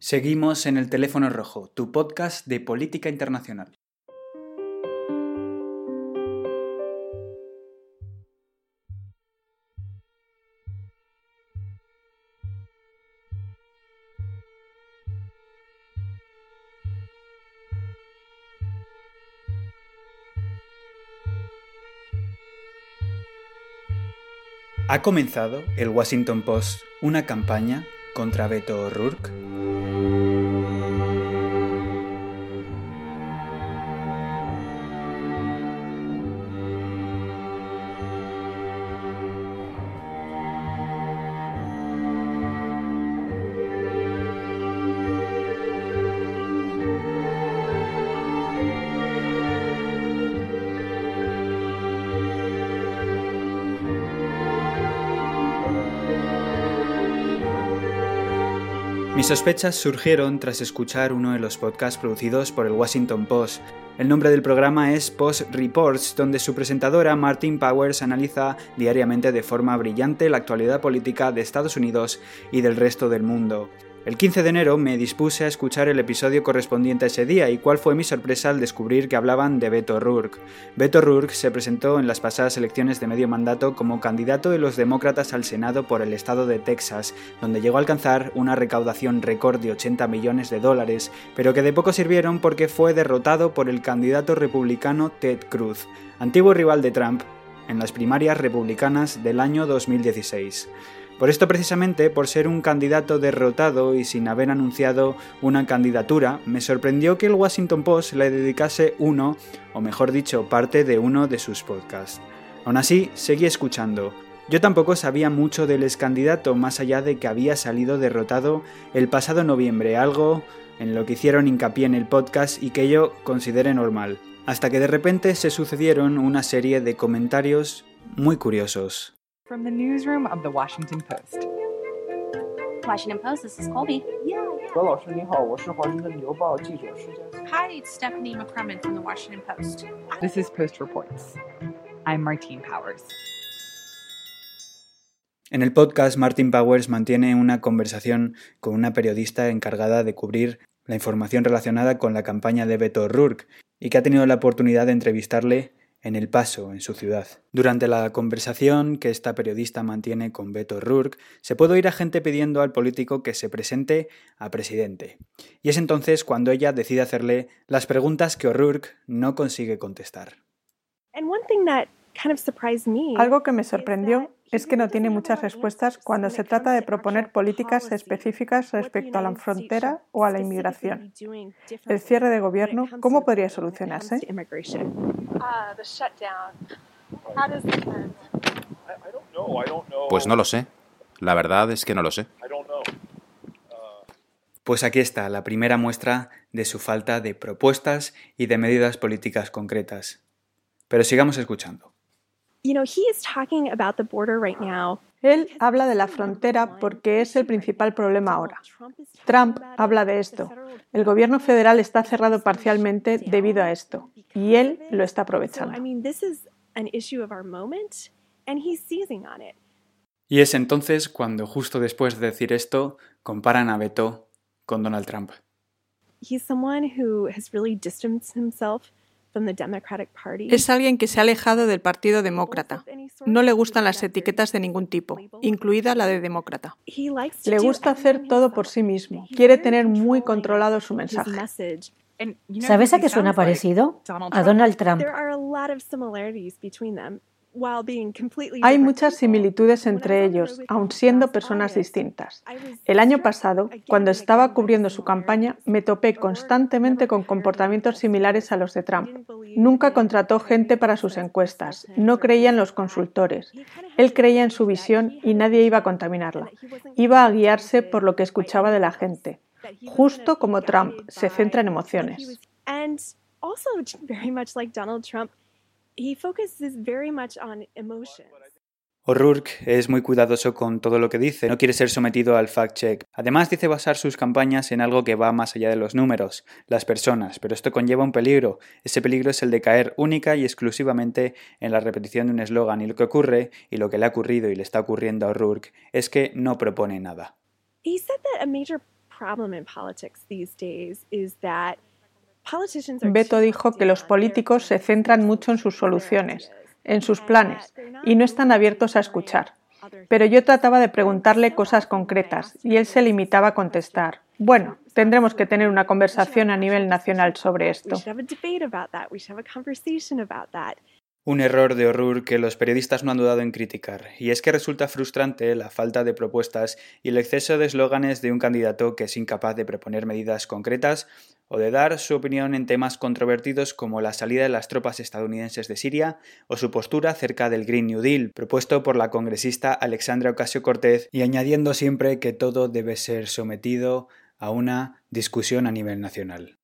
Seguimos en el teléfono rojo, tu podcast de política internacional. Ha comenzado el Washington Post una campaña contra Beto O'Rourke? Sospechas surgieron tras escuchar uno de los podcasts producidos por el Washington Post. El nombre del programa es Post Reports, donde su presentadora Martin Powers analiza diariamente de forma brillante la actualidad política de Estados Unidos y del resto del mundo. El 15 de enero me dispuse a escuchar el episodio correspondiente a ese día y cuál fue mi sorpresa al descubrir que hablaban de Beto O'Rourke. Beto O'Rourke se presentó en las pasadas elecciones de medio mandato como candidato de los demócratas al Senado por el estado de Texas, donde llegó a alcanzar una recaudación récord de 80 millones de dólares, pero que de poco sirvieron porque fue derrotado por el candidato republicano Ted Cruz, antiguo rival de Trump, en las primarias republicanas del año 2016. Por esto precisamente, por ser un candidato derrotado y sin haber anunciado una candidatura, me sorprendió que el Washington Post le dedicase uno, o mejor dicho, parte de uno de sus podcasts. Aún así, seguí escuchando. Yo tampoco sabía mucho del ex candidato, más allá de que había salido derrotado el pasado noviembre, algo en lo que hicieron hincapié en el podcast y que yo consideré normal, hasta que de repente se sucedieron una serie de comentarios muy curiosos. From the newsroom of the Washington Post. Washington Post, this is Colby. Hi, it's Stephanie McCrumman from the Washington Post. This is Post Reports. I'm Martine Powers. En el podcast, Martin Powers mantiene una conversación con una periodista encargada de cubrir la información relacionada con la campaña de Beto O'Rourke y que ha tenido la oportunidad de entrevistarle en El Paso, en su ciudad. Durante la conversación que esta periodista mantiene con Beto O'Rourke, se puede oír a gente pidiendo al político que se presente a presidente. Y es entonces cuando ella decide hacerle las preguntas que O'Rourke no consigue contestar. Algo que me sorprendió es que no tiene muchas respuestas cuando se trata de proponer políticas específicas respecto a la frontera o a la inmigración. El cierre de gobierno, ¿cómo podría solucionarse? Pues no lo sé. La verdad es que no lo sé. Pues aquí está la primera muestra de su falta de propuestas y de medidas políticas concretas. Pero sigamos escuchando. Él habla de la frontera porque es el principal problema ahora. Trump habla de esto. El gobierno federal está cerrado parcialmente debido a esto y él lo está aprovechando. Y es entonces cuando justo después de decir esto comparan a Beto con Donald Trump. He's someone who has really distanced himself es alguien que se ha alejado del Partido Demócrata. No le gustan las etiquetas de ningún tipo, incluida la de demócrata. Le gusta hacer todo por sí mismo. Quiere tener muy controlado su mensaje. ¿Sabes a qué suena parecido? A Donald Trump. Hay muchas similitudes entre ellos, aun siendo personas distintas. El año pasado, cuando estaba cubriendo su campaña, me topé constantemente con comportamientos similares a los de Trump. Nunca contrató gente para sus encuestas, no creía en los consultores. Él creía en su visión y nadie iba a contaminarla. Iba a guiarse por lo que escuchaba de la gente. Justo como Trump, se centra en emociones. O'Rourke es muy cuidadoso con todo lo que dice, no quiere ser sometido al fact-check. Además dice basar sus campañas en algo que va más allá de los números, las personas, pero esto conlleva un peligro. Ese peligro es el de caer única y exclusivamente en la repetición de un eslogan y lo que ocurre, y lo que le ha ocurrido y le está ocurriendo a O'Rourke, es que no propone nada. Beto dijo que los políticos se centran mucho en sus soluciones, en sus planes, y no están abiertos a escuchar. Pero yo trataba de preguntarle cosas concretas y él se limitaba a contestar. Bueno, tendremos que tener una conversación a nivel nacional sobre esto. Un error de horror que los periodistas no han dudado en criticar, y es que resulta frustrante la falta de propuestas y el exceso de eslóganes de un candidato que es incapaz de proponer medidas concretas o de dar su opinión en temas controvertidos como la salida de las tropas estadounidenses de Siria o su postura acerca del Green New Deal, propuesto por la congresista Alexandra Ocasio Cortez, y añadiendo siempre que todo debe ser sometido a una discusión a nivel nacional.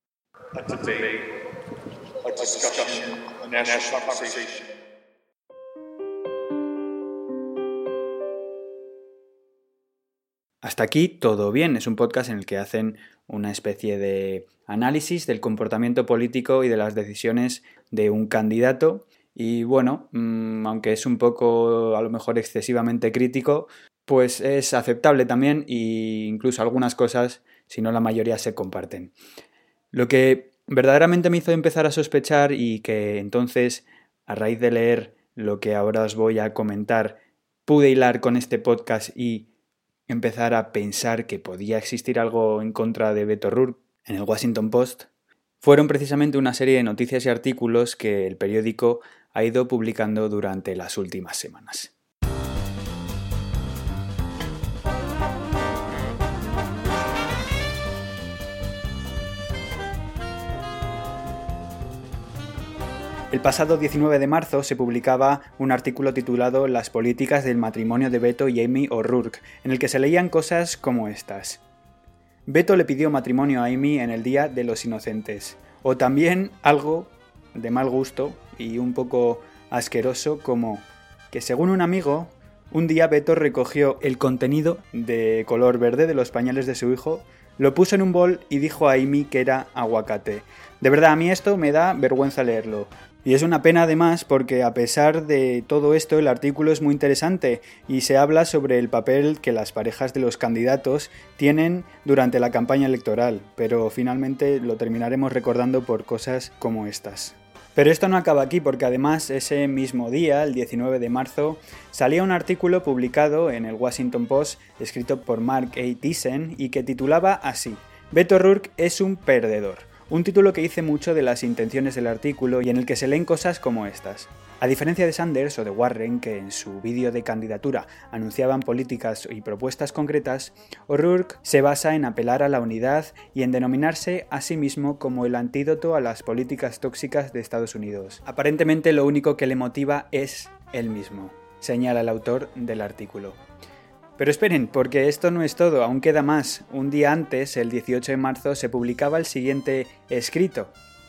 Hasta aquí todo bien, es un podcast en el que hacen una especie de análisis del comportamiento político y de las decisiones de un candidato y bueno, mm, aunque es un poco a lo mejor excesivamente crítico, pues es aceptable también e incluso algunas cosas, si no la mayoría, se comparten. Lo que verdaderamente me hizo empezar a sospechar y que entonces, a raíz de leer lo que ahora os voy a comentar, pude hilar con este podcast y empezar a pensar que podía existir algo en contra de Beto O'Rourke en el Washington Post, fueron precisamente una serie de noticias y artículos que el periódico ha ido publicando durante las últimas semanas. El pasado 19 de marzo se publicaba un artículo titulado Las políticas del matrimonio de Beto y Amy O'Rourke, en el que se leían cosas como estas. Beto le pidió matrimonio a Amy en el Día de los Inocentes, o también algo de mal gusto y un poco asqueroso como que según un amigo, un día Beto recogió el contenido de color verde de los pañales de su hijo, lo puso en un bol y dijo a Amy que era aguacate. De verdad, a mí esto me da vergüenza leerlo. Y es una pena además porque a pesar de todo esto el artículo es muy interesante y se habla sobre el papel que las parejas de los candidatos tienen durante la campaña electoral, pero finalmente lo terminaremos recordando por cosas como estas. Pero esto no acaba aquí porque además ese mismo día, el 19 de marzo, salía un artículo publicado en el Washington Post escrito por Mark A. Thyssen y que titulaba así, Beto Rourke es un perdedor. Un título que dice mucho de las intenciones del artículo y en el que se leen cosas como estas. A diferencia de Sanders o de Warren, que en su vídeo de candidatura anunciaban políticas y propuestas concretas, O'Rourke se basa en apelar a la unidad y en denominarse a sí mismo como el antídoto a las políticas tóxicas de Estados Unidos. Aparentemente lo único que le motiva es él mismo, señala el autor del artículo. Pero esperen, porque esto no es todo, aún queda más. Un día antes, el 18 de marzo, se publicaba el siguiente escrito,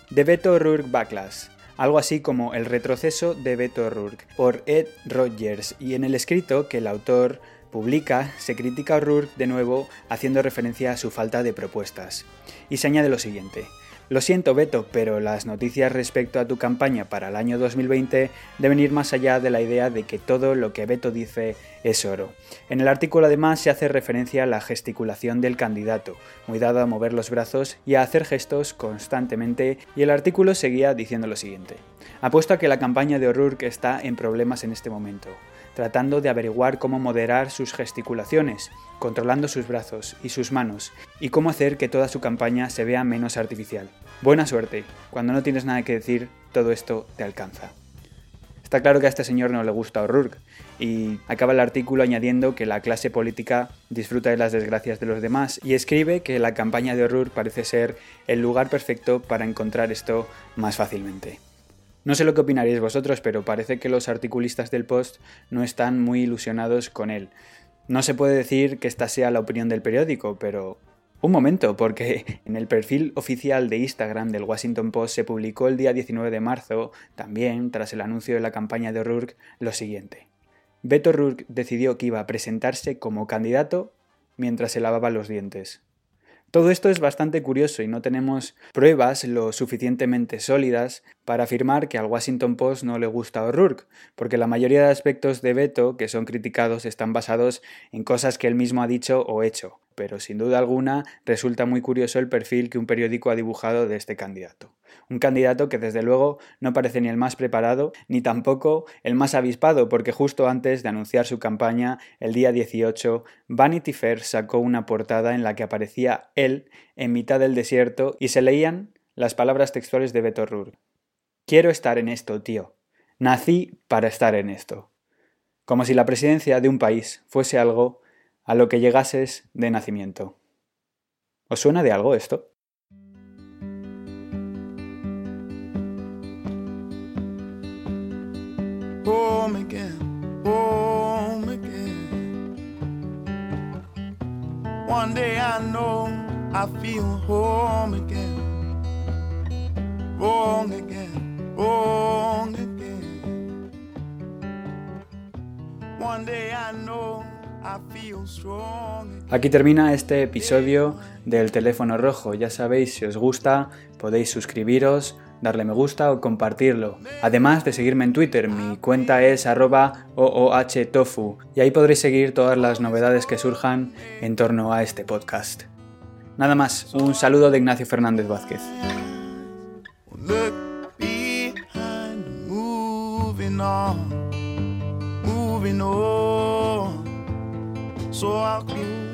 de Beto O'Rourke Backlash, algo así como El retroceso de Beto O'Rourke, por Ed Rogers, y en el escrito que el autor publica, se critica a O'Rourke de nuevo haciendo referencia a su falta de propuestas. Y se añade lo siguiente, lo siento, Beto, pero las noticias respecto a tu campaña para el año 2020 deben ir más allá de la idea de que todo lo que Beto dice es oro. En el artículo además se hace referencia a la gesticulación del candidato, muy dado a mover los brazos y a hacer gestos constantemente, y el artículo seguía diciendo lo siguiente. Apuesto a que la campaña de O'Rourke está en problemas en este momento tratando de averiguar cómo moderar sus gesticulaciones, controlando sus brazos y sus manos, y cómo hacer que toda su campaña se vea menos artificial. Buena suerte, cuando no tienes nada que decir, todo esto te alcanza. Está claro que a este señor no le gusta O'Rourke, y acaba el artículo añadiendo que la clase política disfruta de las desgracias de los demás, y escribe que la campaña de O'Rourke parece ser el lugar perfecto para encontrar esto más fácilmente. No sé lo que opinaréis vosotros, pero parece que los articulistas del post no están muy ilusionados con él. No se puede decir que esta sea la opinión del periódico, pero un momento, porque en el perfil oficial de Instagram del Washington Post se publicó el día 19 de marzo, también tras el anuncio de la campaña de O'Rourke, lo siguiente. Beto O'Rourke decidió que iba a presentarse como candidato mientras se lavaba los dientes. Todo esto es bastante curioso y no tenemos pruebas lo suficientemente sólidas para afirmar que al Washington Post no le gusta O'Rourke, porque la mayoría de aspectos de Beto que son criticados están basados en cosas que él mismo ha dicho o hecho. Pero sin duda alguna resulta muy curioso el perfil que un periódico ha dibujado de este candidato. Un candidato que desde luego no parece ni el más preparado ni tampoco el más avispado, porque justo antes de anunciar su campaña, el día 18, Vanity Fair sacó una portada en la que aparecía él en mitad del desierto y se leían las palabras textuales de Beto O'Rourke. Quiero estar en esto, tío. Nací para estar en esto. Como si la presidencia de un país fuese algo a lo que llegases de nacimiento. ¿Os suena de algo esto? home again, home again. One day I know I feel home again, home again, home again. One day I know. Aquí termina este episodio del teléfono rojo. Ya sabéis, si os gusta, podéis suscribiros darle me gusta o compartirlo. Además de seguirme en Twitter, mi cuenta es arroba oohtofu y ahí podréis seguir todas las novedades que surjan en torno a este podcast. Nada más, un saludo de Ignacio Fernández Vázquez. so I'll close.